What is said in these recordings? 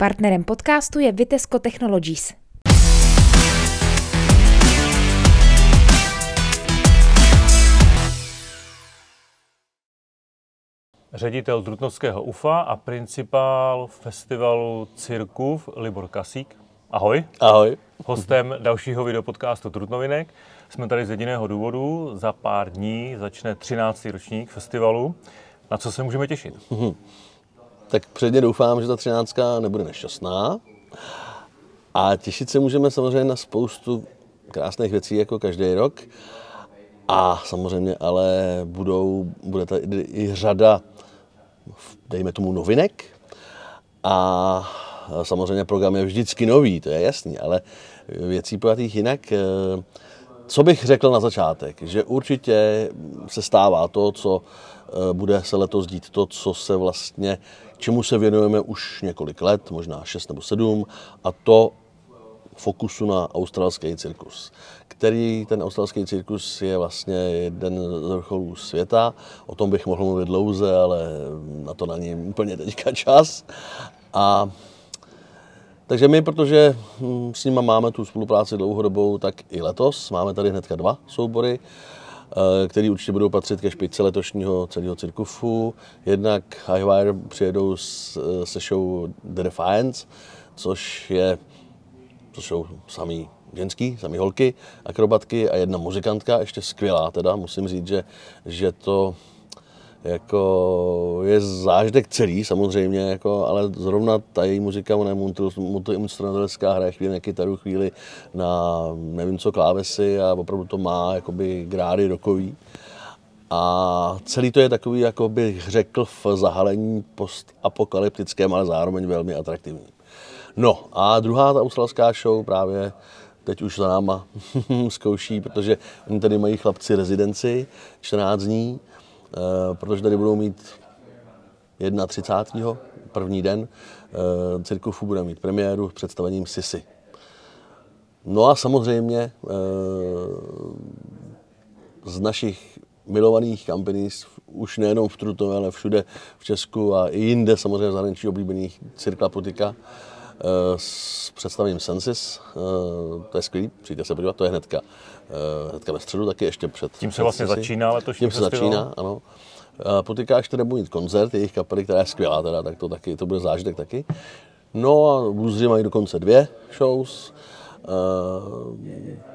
Partnerem podcastu je Vitesco Technologies. Ředitel Trutnovského UFA a principál festivalu Cirkův Libor Kasík. Ahoj. Ahoj. Hostem dalšího videopodcastu Trutnovinek. Jsme tady z jediného důvodu. Za pár dní začne 13. ročník festivalu. Na co se můžeme těšit? Mhm. Tak předně doufám, že ta 13. nebude nešťastná. A těšit se můžeme samozřejmě na spoustu krásných věcí, jako každý rok. A samozřejmě ale budou, bude tady i řada, dejme tomu, novinek. A samozřejmě program je vždycky nový, to je jasný, ale věcí pojatých jinak. Co bych řekl na začátek, že určitě se stává to, co eh, bude se letos dít, to, co se vlastně, čemu se věnujeme už několik let, možná 6 nebo 7, a to fokusu na australský cirkus, který ten australský cirkus je vlastně jeden z vrcholů světa. O tom bych mohl mluvit dlouze, ale na to není úplně teďka čas. A takže my, protože hm, s nimi máme tu spolupráci dlouhodobou, tak i letos máme tady hnedka dva soubory, eh, které určitě budou patřit ke špičce letošního celého cirkusu. Jednak Highwire přijedou se show The Defiance, což je to jsou samý ženský, samý holky, akrobatky a jedna muzikantka, ještě skvělá teda, musím říct, že, že to jako je zážitek celý samozřejmě, jako, ale zrovna ta její muzika, ona je multiinstrumentalistická, hraje chvíli na kytaru, chvíli na nevím co klávesy a opravdu to má jakoby grády rokový. A celý to je takový, jako bych řekl, v zahalení postapokalyptickém, ale zároveň velmi atraktivní. No a druhá ta australská show právě teď už za náma zkouší, protože oni tady mají chlapci rezidenci 14 dní, protože tady budou mít 31. první den eh, Cirkufu bude mít premiéru s představením Sisy. No a samozřejmě eh, z našich milovaných companies, už nejenom v Trutnově, ale všude v Česku a i jinde, samozřejmě v zahraničí oblíbených Cirkla Putika, Eh, s představením Sensis. Eh, to je skvělý, přijďte se podívat, to je hnedka, eh, hnedka ve středu, taky ještě před. Tím se vlastně začíná letošní Tím se festival. začíná, ano. Potyká ještě nebudu mít koncert jejich kapely, která je skvělá, teda, tak to, taky, to bude zážitek taky. No a Bluesry mají dokonce dvě shows.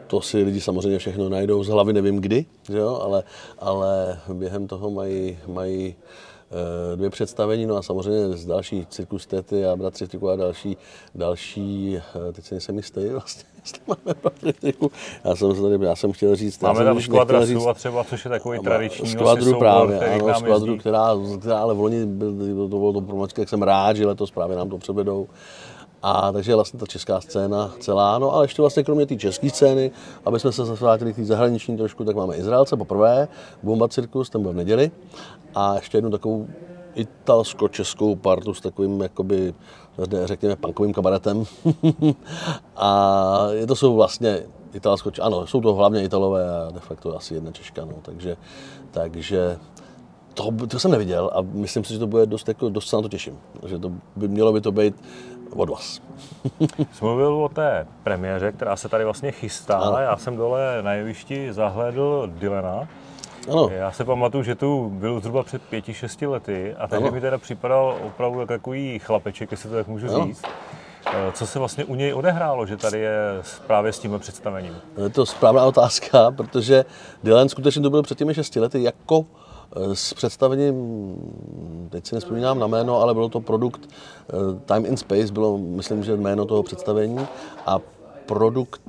to si lidi samozřejmě všechno najdou z hlavy, nevím kdy, že jo? Ale, ale během toho mají, mají Eh, dvě představení, no a samozřejmě z další cirkus Tety a bratři a další, další, eh, teď se nejsem jistý vlastně, Já jsem, tady, já jsem chtěl říct... Máme tam skvadra říct, třeba, což je takový tradiční skvadru vlastně právě, ano, skvadru, která, která, ale v loni byl, to bylo to pro jak jsem rád, že letos právě nám to převedou. A takže vlastně ta česká scéna celá, no ale ještě vlastně kromě té české scény, aby jsme se vrátili k té zahraniční trošku, tak máme Izraelce poprvé, Bomba Cirkus, ten byl v neděli. A ještě jednu takovou italsko-českou partu s takovým, jakoby, řekněme, punkovým kabaretem. a je to jsou vlastně italsko ano, jsou to hlavně Italové a de facto asi jedna Češka, no, takže, takže to, to jsem neviděl a myslím si, že to bude dost, jako, dost se na to těším. Že to by, mělo by to být od vás. Jsi mluvil o té premiéře, která se tady vlastně chystá. Ano. Já jsem dole na jevišti zahlédl Dylena. Ano. Já se pamatuju, že tu byl zhruba před pěti, šesti lety a tehdy mi teda připadal opravdu jako takový chlapeček, jestli to tak můžu ano. říct. Eh, co se vlastně u něj odehrálo, že tady je právě s tím představením? Je to správná otázka, protože Dylan skutečně to byl před těmi šesti lety jako eh, s představením, teď si nespomínám na jméno, ale bylo to produkt eh, Time in Space, bylo, myslím, že jméno toho představení a produkt,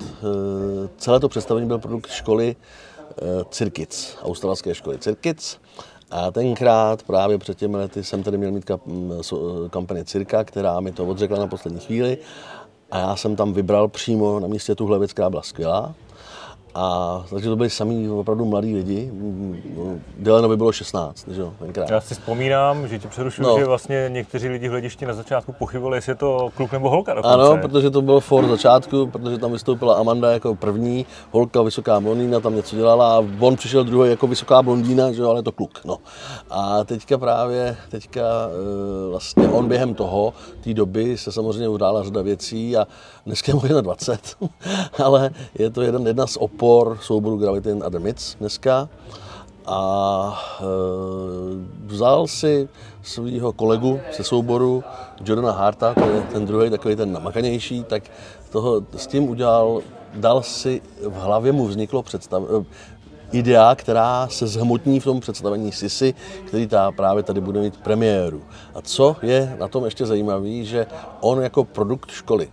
celé to představení byl produkt školy Cirkic, australské školy Cirkic. A tenkrát právě před těmi lety jsem tady měl mít kampani Cirka, která mi to odřekla na poslední chvíli. A já jsem tam vybral přímo na místě tuhle věc, která byla skvělá. A takže to byli samý opravdu mladí lidi. Dylanovi bylo 16, že jo, tenkrát. Já si vzpomínám, že ti přerušuju, no. že vlastně někteří lidi v hledišti na začátku pochybovali, jestli je to kluk nebo holka dokonce. Ano, protože to bylo for začátku, protože tam vystoupila Amanda jako první, holka vysoká blondýna, tam něco dělala a on přišel druhý jako vysoká blondýna, že jo, ale to kluk. No. A teďka právě, teďka e, vlastně on během toho, té doby se samozřejmě udála řada věcí a dneska je mu 20, ale je to jeden, jedna z opor odpor souboru Gravity and Other Myths dneska a e, vzal si svého kolegu ze souboru Jordana Harta, to je ten druhý, takový ten namakanější, tak toho, s tím udělal, dal si, v hlavě mu vzniklo představ, e, idea, která se zhmotní v tom představení Sisi, který ta právě tady bude mít premiéru. A co je na tom ještě zajímavé, že on jako produkt školy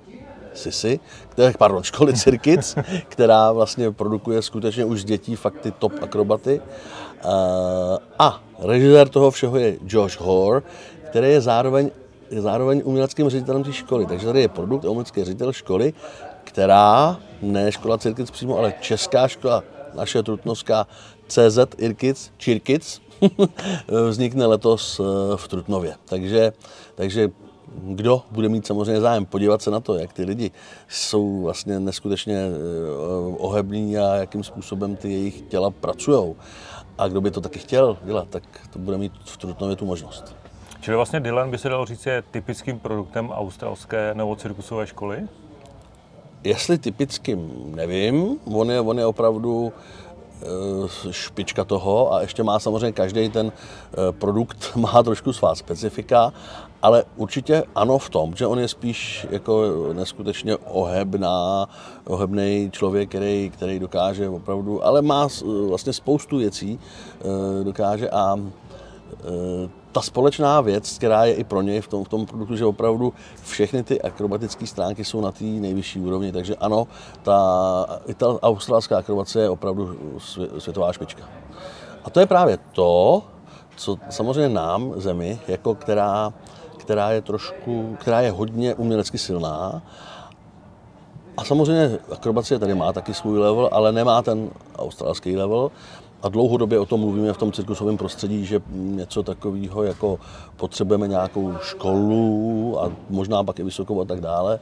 Sisi, které, pardon, školy Cirkic, která vlastně produkuje skutečně už z dětí fakt ty top akrobaty. Eh, a režisér toho všeho je Josh Hoare, který je zároveň, je zároveň uměleckým ředitelem té školy. Takže tady je produkt umělecký ředitel školy, která, ne škola Cirkic přímo, ale česká škola, naše trutnovská CZ Irkic, Čirkic, vznikne letos eh, v Trutnově. Takže, takže kdo bude mít samozřejmě zájem podívat se na to, jak ty lidi jsou vlastně neskutečně eh, ohební a jakým způsobem ty jejich těla pracují. A kdo by to taky chtěl dělat, tak to bude mít v Trutnově tu možnost. Čili vlastně Dylan by se dalo říct, je typickým produktem australské nebo cirkusové školy? Jestli typickým, nevím. On je, on je opravdu špička toho a ještě má samozřejmě každý ten eh, produkt má trošku svá specifika ale určitě ano v tom, že on je spíš jako neskutečně ohebná, ohebný člověk, který, který dokáže opravdu, ale má vlastně spoustu věcí, eh, dokáže a eh, ta společná věc, která je i pro něj v tom, v tom produktu, že opravdu všechny ty akrobatické stránky jsou na té nejvyšší úrovni, takže ano, ta, ta australská akrobace je opravdu světová špička. A to je právě to, co samozřejmě nám, zemi, jako která která je trošku, která je hodně umělecky silná. A samozřejmě akrobacie tady má taky svůj level, ale nemá ten australský level. A dlouhodobě o tom mluvíme v tom cirkusovém prostředí, že něco takového jako potřebujeme nějakou školu a možná pak i vysokou a tak dále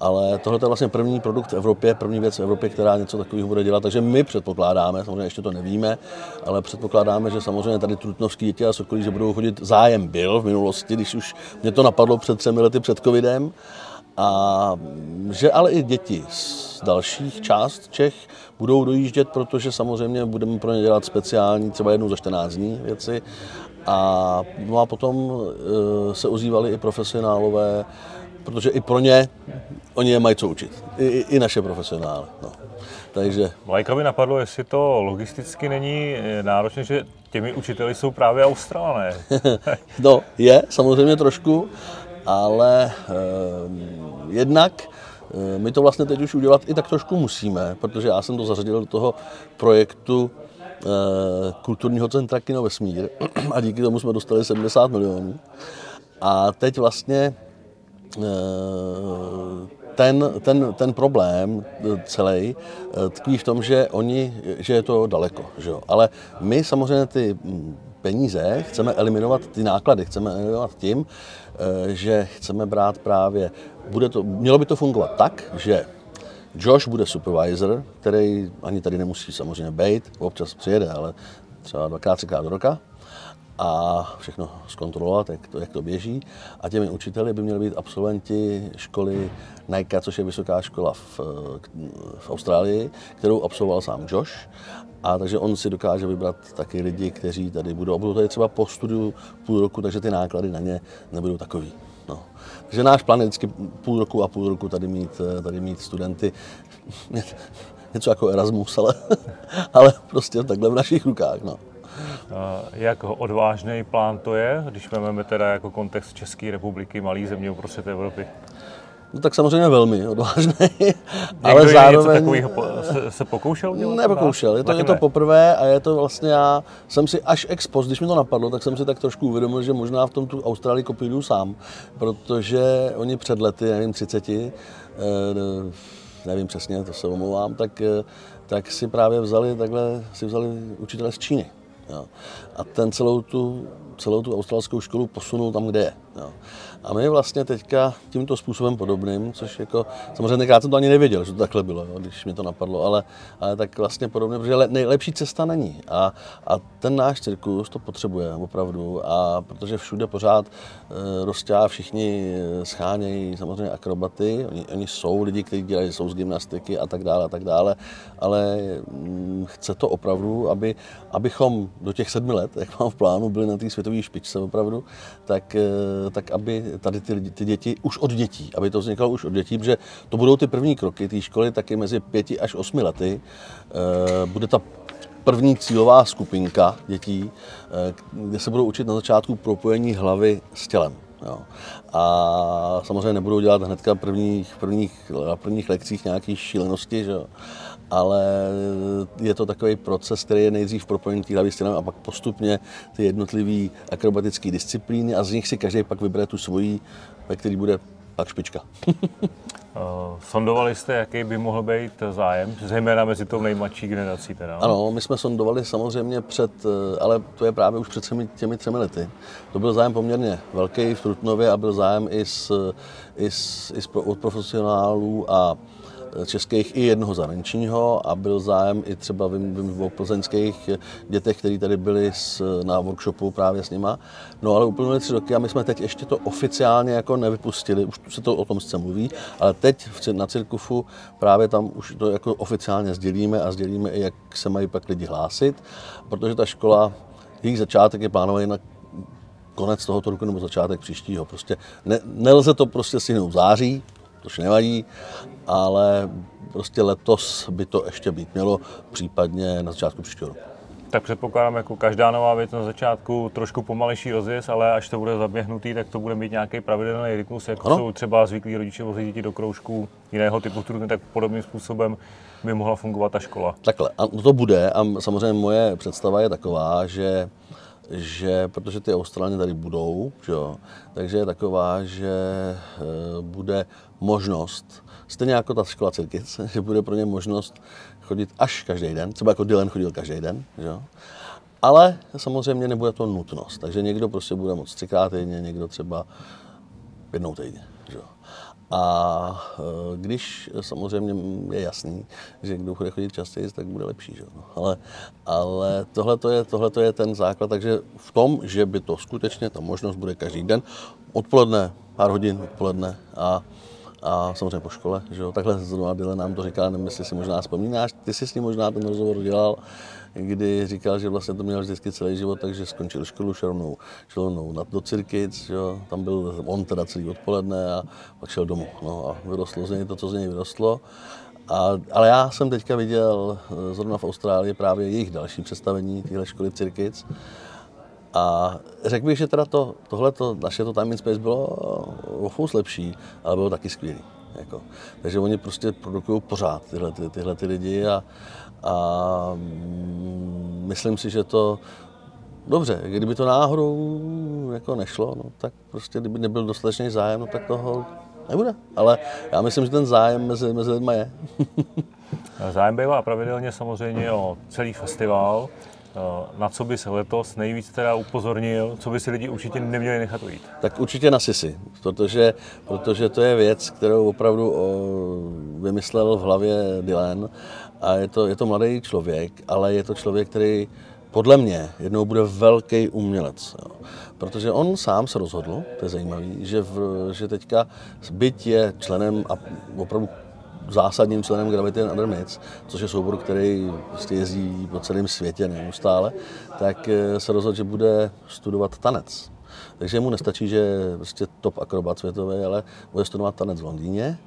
ale tohle je vlastně první produkt v Evropě, první věc v Evropě, která něco takového bude dělat. Takže my předpokládáme, samozřejmě ještě to nevíme, ale předpokládáme, že samozřejmě tady trutnovský děti a sokolí, že budou chodit. Zájem byl v minulosti, když už mě to napadlo před třemi lety před covidem. A že ale i děti z dalších část Čech budou dojíždět, protože samozřejmě budeme pro ně dělat speciální, třeba jednou za 14 dní věci. A, no a potom e, se ozývali i profesionálové, protože i pro ně, oni je mají co učit. I, i naše profesionály. No. Takže... Lajka by napadlo, jestli to logisticky není eh, náročné, že těmi učiteli jsou právě Australané. no, je samozřejmě trošku, ale eh, jednak eh, my to vlastně teď už udělat i tak trošku musíme, protože já jsem to zařadil do toho projektu eh, kulturního centra Kino Vesmír a díky tomu jsme dostali 70 milionů. A teď vlastně Eh, ten, ten, ten problém celý eh, tkví v tom, že oni, že je to daleko, že jo? ale my samozřejmě ty hm, peníze chceme eliminovat, ty náklady chceme eliminovat tím, eh, že chceme brát právě, bude to, mělo by to fungovat tak, že Josh bude supervisor, který ani tady nemusí samozřejmě být, občas přijede, ale třeba dvakrát, třikrát do roka a všechno zkontrolovat, jak to, jak to běží. A těmi učiteli by měli být absolventi školy NICA, což je vysoká škola v, v Austrálii, kterou absolvoval sám Josh. A takže on si dokáže vybrat taky lidi, kteří tady budou. A budou tady třeba po studiu půl roku, takže ty náklady na ně nebudou takový. No. Takže náš plán je vždycky půl roku a půl roku tady mít, tady mít studenty. Něco jako Erasmus, ale, ale prostě takhle v našich rukách. No. Jak odvážný plán to je, když vezmeme teda jako kontext České republiky, malý země uprostřed Evropy? No tak samozřejmě velmi odvážný, ale zároveň... Něco takového se, se pokoušel dělat? Nepokoušel, je to, je to poprvé a je to vlastně já jsem si až ex post, když mi to napadlo, tak jsem si tak trošku uvědomil, že možná v tom tu Austrálii kopíruju sám, protože oni před lety, nevím, 30, nevím přesně, to se omlouvám, tak, tak si právě vzali takhle, si vzali učitele z Číny. A ten celou tu, celou tu australskou školu posunul tam, kde je. Jo. A my vlastně teďka tímto způsobem podobným, což jako, samozřejmě já jsem to ani nevěděl, že to takhle bylo, jo, když mi to napadlo, ale, ale tak vlastně podobně, protože nejlepší cesta není. A, a ten náš cirkus to potřebuje opravdu, a protože všude pořád e, rostá, všichni eh, schánějí samozřejmě akrobaty, oni, oni jsou lidi, kteří dělají, jsou z gymnastiky a tak dále, a tak dále, ale mm, chce to opravdu, aby, abychom do těch sedmi let, jak mám v plánu, byli na té světové špičce opravdu, tak, e, tak aby tady ty, ty děti už od dětí, aby to vznikalo už od dětí, protože to budou ty první kroky té školy taky mezi pěti až osmi lety. E, bude ta první cílová skupinka dětí, e, kde se budou učit na začátku propojení hlavy s tělem. Jo. A samozřejmě nebudou dělat hnedka prvních, prvních, na prvních lekcích nějaké šílenosti, že jo ale je to takový proces, který je nejdřív propojený té hlavy a pak postupně ty jednotlivé akrobatické disciplíny a z nich si každý pak vybere tu svoji, ve který bude pak špička. Uh, sondovali jste, jaký by mohl být zájem, zejména mezi tou nejmladší generací teda? Ano, my jsme sondovali samozřejmě před, eh, ale to je právě už před těmi, těmi třemi lety. To byl zájem poměrně velký v Trutnově a byl zájem i, s, i, s, i s, od profesionálů a českých i jednoho zahraničního a byl zájem i třeba vím, vím o plzeňských dětech, kteří tady byli s, na workshopu právě s nima. No ale úplně tři roky a my jsme teď ještě to oficiálně jako nevypustili, už se to o tom se mluví, ale teď na Cirkufu právě tam už to jako oficiálně sdělíme a sdělíme i, jak se mají pak lidi hlásit, protože ta škola, jejich začátek je plánovaný na konec tohoto roku nebo začátek příštího. Prostě ne, nelze to prostě si v září, což nevadí, ale prostě letos by to ještě být mělo, případně na začátku příštího roku. Tak předpokládám, jako každá nová věc na začátku trošku pomalejší rozjezd, ale až to bude zaběhnutý, tak to bude mít nějaký pravidelný rytmus, jako ano. jsou třeba zvyklí rodiče vozit děti do kroužků jiného typu studentů, tak podobným způsobem by mohla fungovat ta škola. Takhle, a to bude a samozřejmě moje představa je taková, že že protože ty Australany tady budou, že jo, takže je taková, že e, bude možnost, stejně jako ta škola Cirkic, že bude pro ně možnost chodit až každý den, třeba jako Dylan chodil každý den, že jo. Ale samozřejmě nebude to nutnost, takže někdo prostě bude moct třikrát týdně, někdo třeba jednou týdně. A e, když samozřejmě je jasný, že kdo bude chodit častěji, tak bude lepší. Že? No, ale ale tohle je, ten základ, takže v tom, že by to skutečně, ta možnost bude každý den, odpoledne, pár hodin odpoledne a a samozřejmě po škole, že takhle zrovna Dile nám to říkal, nevím, jestli si možná vzpomínáš, ty jsi s ním možná ten rozhovor dělal, kdy říkal, že vlastně to měl vždycky celý život, takže skončil školu, šel rovnou, šel rovnou na, do Cirkic, jo, tam byl on teda celý odpoledne a pak šel domů, no a vyrostlo z něj to, co z něj vyrostlo. A, ale já jsem teďka viděl eh, zrovna v Austrálii právě jejich další představení téhle školy Cirkic a řekl bych, že teda to, tohleto, naše to Time in Space bylo o fous lepší, ale bylo taky skvělý. Jako. Takže oni prostě produkují pořád tyhle, ty, tyhle ty lidi a, a mm, myslím si, že to dobře, kdyby to náhodou jako nešlo, no, tak prostě kdyby nebyl dostatečný zájem, no, tak toho nebude. Ale já myslím, že ten zájem mezi, mezi lidmi je. zájem bývá pravidelně samozřejmě o celý festival. Eh, na co by se letos nejvíc teda upozornil, co by si lidi určitě neměli nechat ujít? Tak určitě na Sisi, protože, protože to je věc, kterou opravdu vymyslel v hlavě Dylan a je to, je to mladý člověk, ale je to člověk, který podle mě jednou bude velký umělec. Jo. Protože on sám se rozhodl, to je zajímavé, že, v, že teďka byť je členem a opravdu zásadním členem Gravity and Other Myths, což je soubor, který prostě jezdí po celém světě neustále, tak eh, se rozhodl, že bude studovat tanec. Takže mu nestačí, že je prostě top akrobat světový, ale bude studovat tanec v Londýně.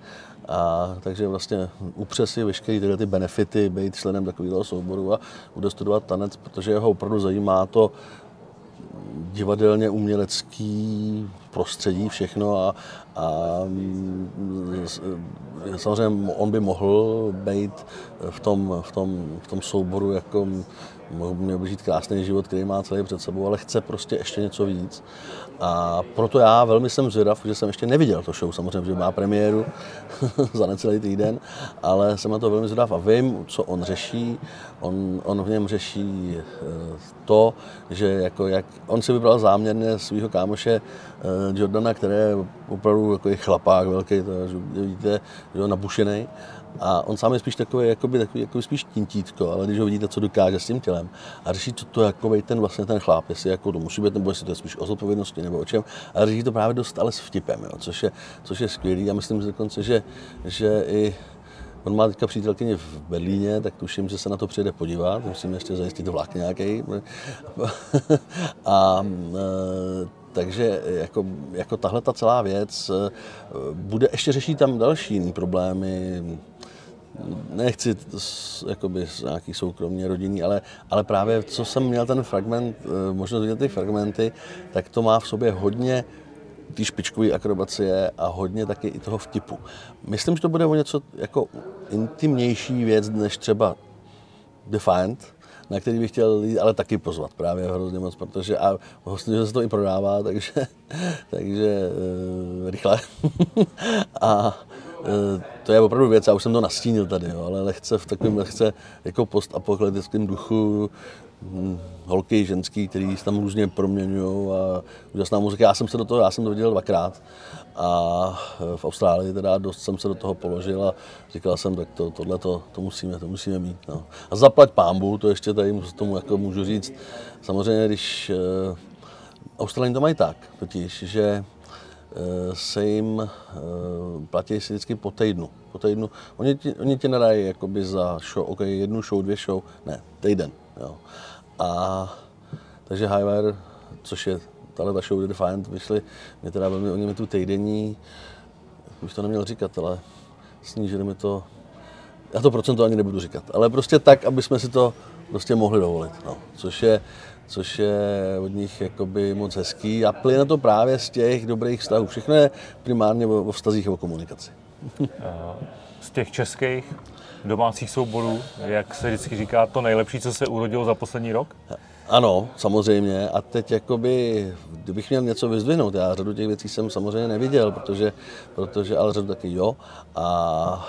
A takže vlastně upře si veškeré tyhle ty benefity být členem takového souboru a bude studovat tanec, protože jeho opravdu zajímá to divadelně umělecký prostředí všechno a, a mm, samozřejmě on by mohl být v tom, v tom, v tom souboru jako měl žít krásný život, který má celý před sebou, ale chce prostě ještě něco víc. A proto já velmi jsem zvědav, že jsem ještě neviděl to show, samozřejmě, že má premiéru za necelý týden, ale jsem na to velmi zvědav a vím, co on řeší. On, on v něm řeší eh, to, že jako jak, on si vybral záměrně svého kámoše eh, Jordana, který je opravdu jako chlapák velký, to, víte, že nabušený a on sám je spíš takový, jakoby, takový, jakoby spíš tintítko, ale když ho vidíte, co dokáže s tím tělem a řeší, co to jako ten vlastně ten chlap, jestli jako to musí být, nebo jestli to je spíš o zodpovědnosti nebo o čem, a řeší to právě dost, ale s vtipem, jo, což, je, což je skvělý a myslím že dokonce, že, že i On má teďka přítelkyni v Berlíně, tak tuším, že se na to přijde podívat. Musíme ještě zajistit vlak nějaký. a e, takže jako, jako tahle ta celá věc e, bude ještě řešit tam další problémy, nechci jakoby nějaký soukromně rodinný, ale, ale právě co jsem měl ten fragment, eh, možnost vidět ty fragmenty, tak to má v sobě hodně ty špičkové akrobacie a hodně taky i toho vtipu. Myslím, že to bude o něco jako intimnější věc, než třeba Defiant, na který bych chtěl jít, ale taky pozvat právě hrozně moc, protože a že se to i prodává, takže, takže e, rychle. a to je opravdu věc, já už jsem to nastínil tady, jo, ale lehce v takovém lehce jako postapokalyptickém duchu hm, holky, ženský, který se tam různě proměňují a úžasná muzika. Já jsem se do toho, já jsem to viděl dvakrát a eh, v Austrálii teda dost jsem se do toho položil a říkal jsem, tak to, tohle to, to musíme, to musíme mít. No. A zaplať pámbu, to ještě tady tomu jako můžu říct. Samozřejmě, když uh, Australani to mají tak, totiž, že Eh, se jim eh, platí si vždycky po týdnu. Po týdnu. Oni ti, oni ti nedají jakoby za show, OK, jednu show, dvě show, ne, týden. Jo. A takže Highwire, což je tahle ta show Defiant, vyšli, mě teda velmi, oni mi tu týdenní, už to neměl říkat, ale snížili mi to, já to procento ani nebudu říkat, ale prostě tak, aby jsme si to prostě mohli dovolit, no. což je, což je od nich jakoby moc hezký a plyne to právě z těch dobrých vztahů. Všechno je primárně o, o vztazích a o komunikaci. Z těch českých domácích souborů, jak se vždycky říká, to nejlepší, co se urodilo za poslední rok? Ano, samozřejmě. A teď jakoby, kdybych měl něco vyzdvihnout, já řadu těch věcí jsem samozřejmě neviděl, protože, protože ale řadu taky jo. A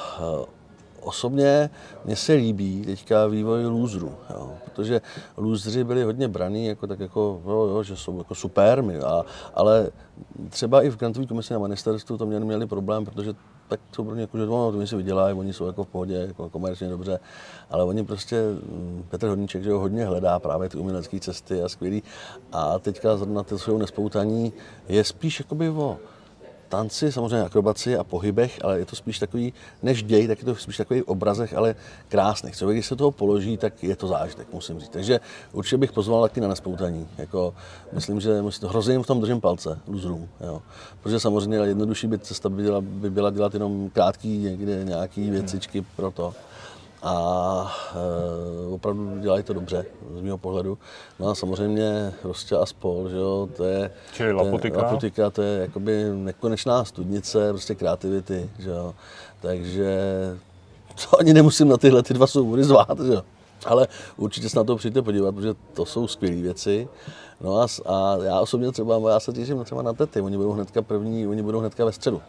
osobně mně se líbí teďka vývoj lůzru, jo, protože lůzři byli hodně braný, jako, tak jako, jo, jo, že jsou jako super, my, a, ale třeba i v grantové komisi na ministerstvu to měli, měli problém, protože tak jsou pro ně jako, že no, oni si vydělají, oni jsou jako v pohodě, jako komerčně dobře, ale oni prostě, mm, Petr Hodníček, že ho hodně hledá právě ty umělecké cesty a skvělý. A teďka zrovna ty jsou nespoutaní, je spíš jakoby o tanci, samozřejmě akrobaci a pohybech, ale je to spíš takový, než děj, tak je to spíš takový obrazech, ale krásných. Člověk, když se toho položí, tak je to zážitek, musím říct. Takže určitě bych pozval taky na nespoutaní. Jako, myslím, že hrozně v tom držím palce, luzrům. Jo. Protože samozřejmě jednodušší by cesta by byla, by byla dělat jenom krátký někde nějaký věcičky pro to a e, opravdu dělají to dobře, z mého pohledu. No a samozřejmě Rostě a spol, že jo, to je... Čili Lapotika? Lapotika, to je jakoby nekonečná studnice, prostě kreativity, že jo. Takže to ani nemusím na tyhle ty dva soubory zvát, že jo. Ale určitě se na to přijďte podívat, protože to jsou skvělé věci. No a, a, já osobně třeba, já se těším třeba na tety, oni budou hnedka první, oni budou hnedka ve středu.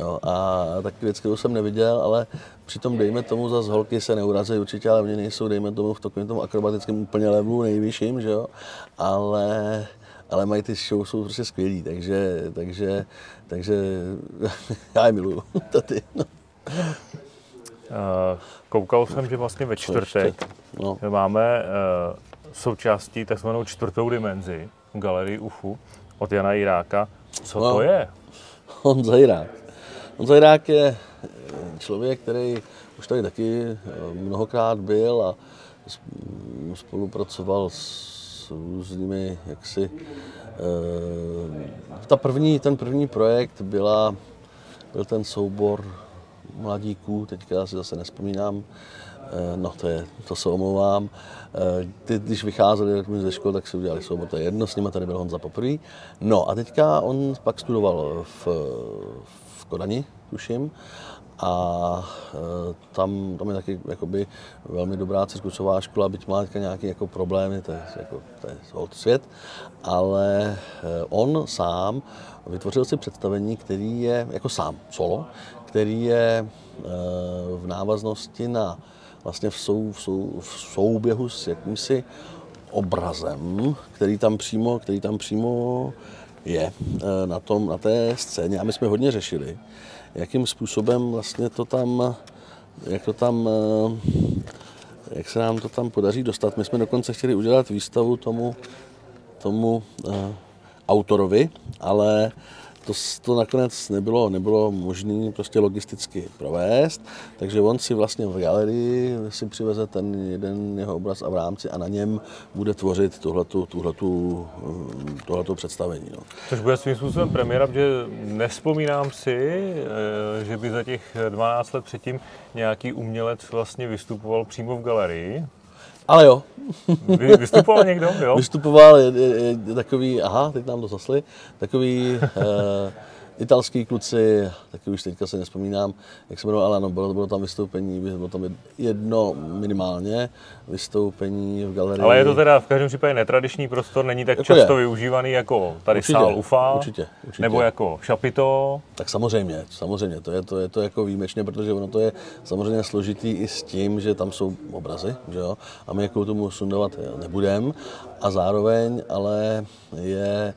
Jo, a taky věc, kterou jsem neviděl, ale přitom dejme tomu, za holky se neurazí určitě, ale oni nejsou, dejme tomu, v takovém tom akrobatickém úplně levelu nejvyšším, že jo, ale ale mají ty show, jsou prostě skvělý, takže, takže, takže já je miluju, taty. No. Uh, koukal jsem, že vlastně ve čtvrtek no. máme uh, součástí takzvanou čtvrtou dimenzi v galerii UFU od Jana Jiráka. Co no. to je? Honza Jirák. Honza Jirák je člověk, který už tady taky eh, mnohokrát byl a spolupracoval s různými, jaksi, eh, ta první, ten první projekt byla, byl ten soubor mladíků, teďka si zase nespomínám, eh, no to je, to se omlouvám. Ty, když vycházeli ze školy, tak si udělali soubor, to je jedno, s nimi tady byl Honza poprvé. No a teďka on pak studoval v, v Kodani, tuším, a e, tam, tam je taky jakoby velmi dobrá cirkusová škola, byť má nějaké jako problémy, to je, jako, to je svět, ale e, on sám vytvořil si představení, který je jako sám, solo, který je e, v návaznosti na vlastně v, sou, v, sou, v souběhu s jakýmsi obrazem, který tam přímo, který tam přímo je na, tom, na té scéně a my jsme hodně řešili, jakým způsobem vlastně to tam, jak to tam, jak se nám to tam podaří dostat. My jsme dokonce chtěli udělat výstavu tomu, tomu uh, autorovi, ale to, to nakonec nebylo, nebylo možné prostě logisticky provést, takže on si vlastně v galerii si přiveze ten jeden jeho obraz a v rámci a na něm bude tvořit tuhletu, tuhletu, tuhletu představení. No. Což bude svým způsobem premiéra, protože nespomínám si, eh, že by za těch 12 let předtím nějaký umělec vlastně vystupoval přímo v galerii. Ale jo. Vy, vystupoval někdo, jo? Vystupoval je, je, je, takový, aha, teď nám to zasli, takový eh, italský kluci, taky už teďka se nespomínám, jak se jmenovalo, ale ano, bylo, bylo tam vystoupení, bylo tam jedno minimálně vystoupení v galerii. Ale je to teda v každém případě netradiční prostor, není tak jako často je. využívaný jako tady určitě, sál UFA, určitě, určitě. nebo jako šapito. Tak samozřejmě, samozřejmě, to je to, je to jako výjimečné, protože ono to je samozřejmě složitý i s tím, že tam jsou obrazy, že jo, a my jako tomu sundovat nebudeme a zároveň ale je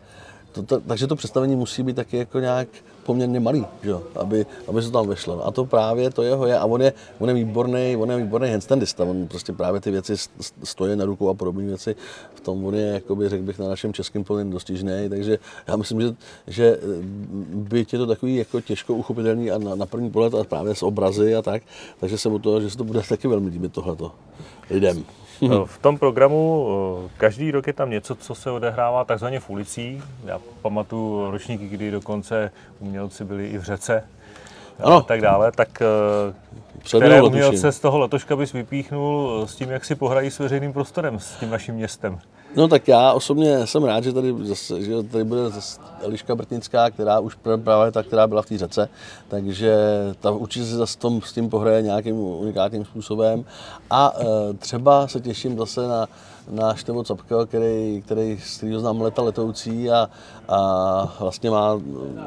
to, to, takže to představení musí být taky jako nějak poměrně malý, že? Aby, aby se to tam vešlo. A to právě to jeho je. A on je, on je výborný, on je výborný handstandista. On prostě právě ty věci stojí na rukou a podobné věci. V tom on je, jakoby, řekl bych, na našem českém plně dostižný. Takže já myslím, že, že by je to takový jako těžko uchopitelný a na, na první pohled a právě s obrazy a tak. Takže se mu to, že se to bude taky velmi líbit tohleto lidem. Mhm. V tom programu eh, každý rok je tam něco, co se odehrává takzvaně v ulicích. Já pamatuju ročníky, kdy dokonce umělci byli i v řece ano. a tak dále. Tak eh, které umělce z toho letoška bys vypíchnul eh, s tím, jak si pohrají s veřejným prostorem, s tím naším městem? No tak já osobně jsem rád, že tady, zase, že tady bude zase Eliška Brtnická, která už právě ta, která byla v té řece, takže ta určitě se zase tom, s tím pohraje nějakým unikátním způsobem. A e, třeba se těším zase na, na Števo Capka, který, který, který znám leta letoucí a, a vlastně má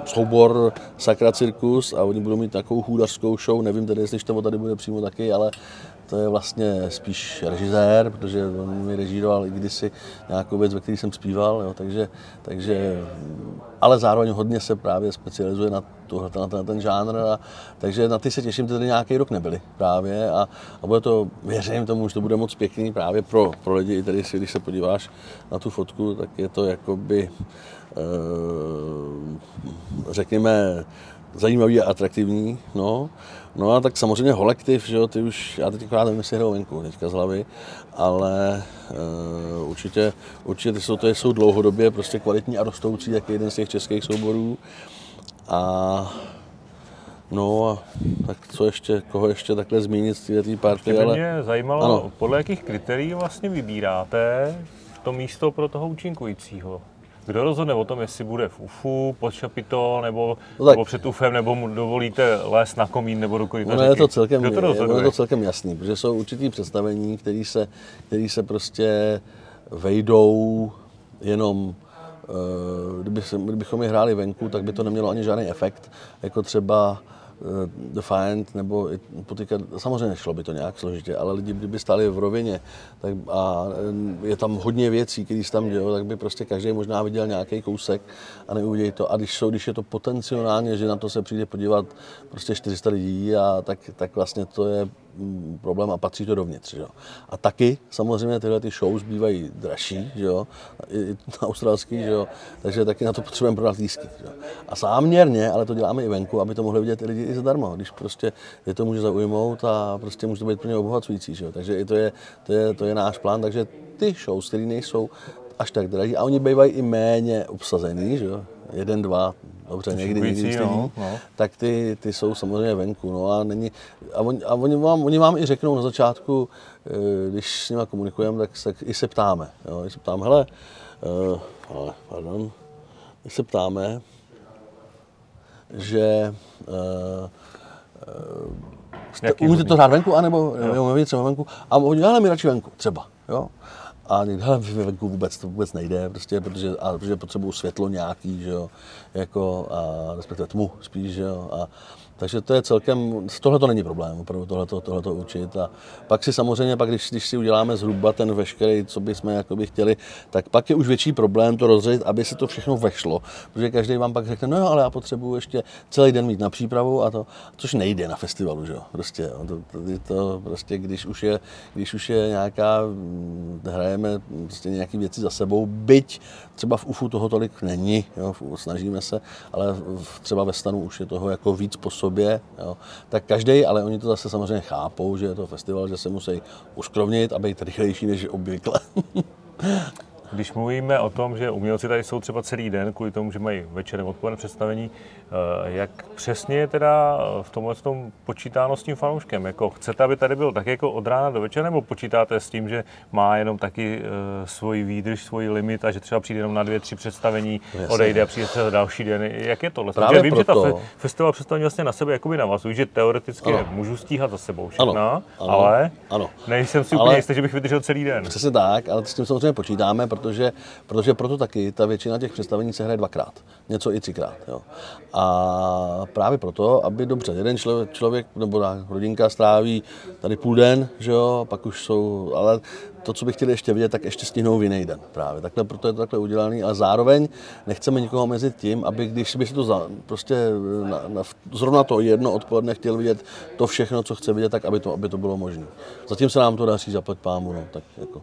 soubor Sakra Cirkus a oni budou mít takovou hůdařskou show, nevím tedy, jestli Števo tady bude přímo taky, ale to je vlastně spíš režisér, protože on mi režíroval i kdysi nějakou věc, ve které jsem zpíval, jo, takže, takže, ale zároveň hodně se právě specializuje na, tuhle, na, ten, ten žánr, a, takže na ty se těším, tady nějaký rok nebyly právě a, a bude to, věřím tomu, že to bude moc pěkný právě pro, pro lidi, i tady když se podíváš na tu fotku, tak je to jakoby, e, řekněme, zajímavý a atraktivní, no. No a tak samozřejmě holektiv, že jo, ty už, já teď akorát nevím, jestli hrajou venku teďka z hlavy, ale uh, určitě, určitě ty jsou, to jsou dlouhodobě prostě kvalitní a rostoucí, jak jeden z těch českých souborů. A No a tak co ještě, koho ještě takhle zmínit z této party, ale... mě zajímalo, ano. podle jakých kritérií vlastně vybíráte to místo pro toho účinkujícího? Kdo rozhodne o tom, jestli bude v UFu, pod šapito, nebo, no nebo před UFem, nebo mu dovolíte lézt na komín nebo do koryta no, je to celkem, Kdo to rozhoduje? je to celkem jasný, protože jsou určitý představení, které se, který se prostě vejdou jenom kdyby, kdybychom je hráli venku, tak by to nemělo ani žádný efekt, jako třeba Eh, Defiant nebo potýkat, samozřejmě nešlo by to nějak složitě, ale lidi, kdyby stáli v rovině tak a eh, je tam hodně věcí, které se tam dějí, tak by prostě každý možná viděl nějaký kousek a neuvidějí to. A když, jsou, když je to potenciálně, že na to se přijde podívat prostě 400 lidí, a tak, tak vlastně to je problém a patří to dovnitř. Že. A taky samozřejmě tyhle ty shows bývají dražší, že jo, i australský, že jo, takže taky na to potřebujeme prodat lísky. Že. A záměrně, ale to děláme i venku, aby to mohli vidět i lidi i zadarmo, když prostě je to může zaujmout a prostě může to být plně obohacující. Že jo. Takže i to je, to, je, to je náš plán, takže ty shows, které nejsou až tak drahý a oni bývají i méně obsazený, že jo, jeden, dva, dobře, někdy, někdy když no, no. tak ty, ty jsou samozřejmě venku. No a, není, a, on, a oni, vám, oni vám i řeknou na začátku, eh, když s nimi komunikujeme, tak, tak i se ptáme. Jo, i se ptáme, hele, uh, ale, pardon, i se ptáme, že uh, uh, umíte to hrát venku, anebo jo. Jo, třeba venku, a oni, ale my radši venku, třeba. Jo? A někde, hele, venku vůbec to vůbec nejde, prostě, protože, a, protože potřebuju světlo nějaký, že jo, jako, a respektive tmu spíš, že jo, a, takže to je celkem, tohle to není problém, opravdu tohle to učit. A pak si samozřejmě, pak když, když si uděláme zhruba ten veškerý, co bychom jakoby chtěli, tak pak je už větší problém to rozředit, aby se to všechno vešlo. Protože každý vám pak řekne, no jo, ale já potřebuju ještě celý den mít na přípravu a to, což nejde na festivalu, že jo. Prostě, to, to, to, prostě když už je, když už je nějaká, hm, hrajeme prostě nějaké věci za sebou, byť třeba v UFU toho tolik není, jo, snažíme se, ale třeba ve stanu už je toho jako víc po sobě, jo, tak každý, ale oni to zase samozřejmě chápou, že je to festival, že se musí uskrovnit a být rychlejší než obvykle. Když mluvíme o tom, že umělci tady jsou třeba celý den, kvůli tomu, že mají večerem odpoledne představení, jak přesně je teda v tomhle tom počítáno s tím fanouškem? Jako chcete, aby tady byl tak jako od rána do večera, nebo počítáte s tím, že má jenom taky uh, svoji výdrž, svůj limit a že třeba přijde jenom na dvě, tři představení, Jasně. odejde a přijde třeba další den? Jak je tohle? Právě vím, proto... že ta festival představení vlastně na sebe jakoby navazují, že teoreticky ano. můžu stíhat za sebou všechno, ano. Ano. ale ano. nejsem si úplně jistý, že bych vydržel celý den. Přesně tak, ale s tím samozřejmě počítáme, protože, protože proto taky ta většina těch představení se hraje dvakrát, něco i třikrát. Jo. A právě proto, aby dobře, jeden člověk, člověk nebo rodinka stráví tady půl den, že jo, pak už jsou, ale to, co bych chtěli ještě vidět, tak ještě stihnou v jiný den právě. Takhle, proto je to takhle udělané, ale zároveň nechceme nikoho mezi tím, aby když by si to za, prostě na, na, zrovna to jedno odpoledne chtěl vidět to všechno, co chce vidět, tak aby to, aby to bylo možné. Zatím se nám to daří, zaplať pámu, no, tak jako.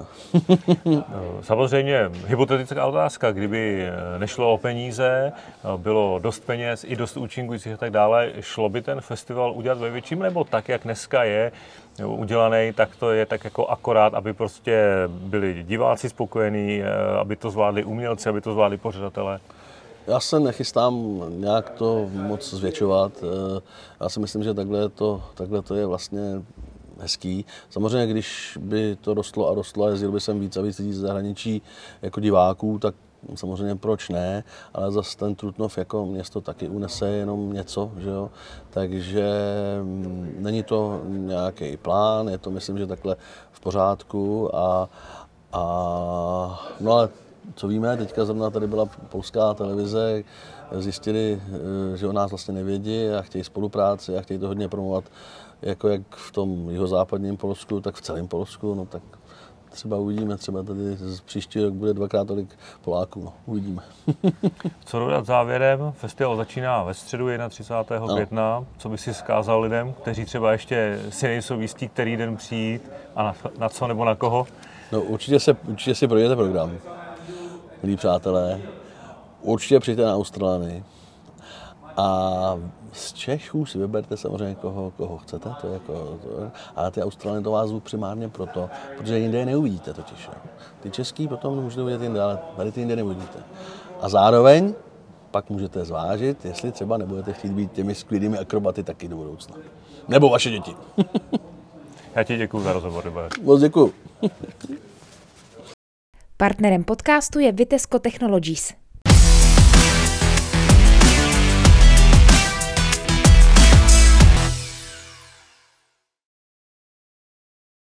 Samozřejmě hypotetická otázka, kdyby nešlo o peníze, bylo dost peněz i dost účinkujících a tak dále, šlo by ten festival udělat ve větším, nebo tak, jak dneska je udělaný, tak to je tak jako akorát, aby prostě byli diváci spokojení, aby to zvládli umělci, aby to zvládli pořadatelé? Já se nechystám nějak to moc zvětšovat. Já si myslím, že takhle to, takhle to je vlastně hezký. Samozřejmě, když by to rostlo a rostlo a jezdil by sem víc a víc lidí z zahraničí jako diváků, tak samozřejmě proč ne, ale zase ten Trutnov jako město taky unese jenom něco, že jo? takže mm, není to nějaký plán, je to myslím, že takhle v pořádku a, a no ale co víme, teďka zrovna tady byla polská televize, zjistili, eh, že o nás vlastně nevědí a chtějí spolupráci a chtějí to hodně promovat jako jak v tom jihozápadním Polsku, tak v celém Polsku, no tak třeba uvidíme, třeba tady příští rok bude dvakrát tolik Poláků, no, uvidíme. Co dodat závěrem? Festival začíná ve středu 31. No. května. Co by si zkázal lidem, kteří třeba ještě si nejsou jistí, který den přijít a na, na co nebo na koho? No určitě, se, určitě si projděte program, milí přátelé. Určitě přijďte na Austrálii. A z Čechů si vyberte samozřejmě koho, koho chcete, to je jako, to, ale ty Australany to vás primárně proto, protože jinde je neuvidíte totiž. Jo. Ty český potom můžete uvidět jinde, ale tady ty jinde neuvidíte. A zároveň pak můžete zvážit, jestli třeba nebudete chtít být těmi skvělými akrobaty taky do budoucna. Nebo vaše děti. Já ti děkuji za rozhovor. Moc děkuji. Partnerem podcastu je Vitesco Technologies.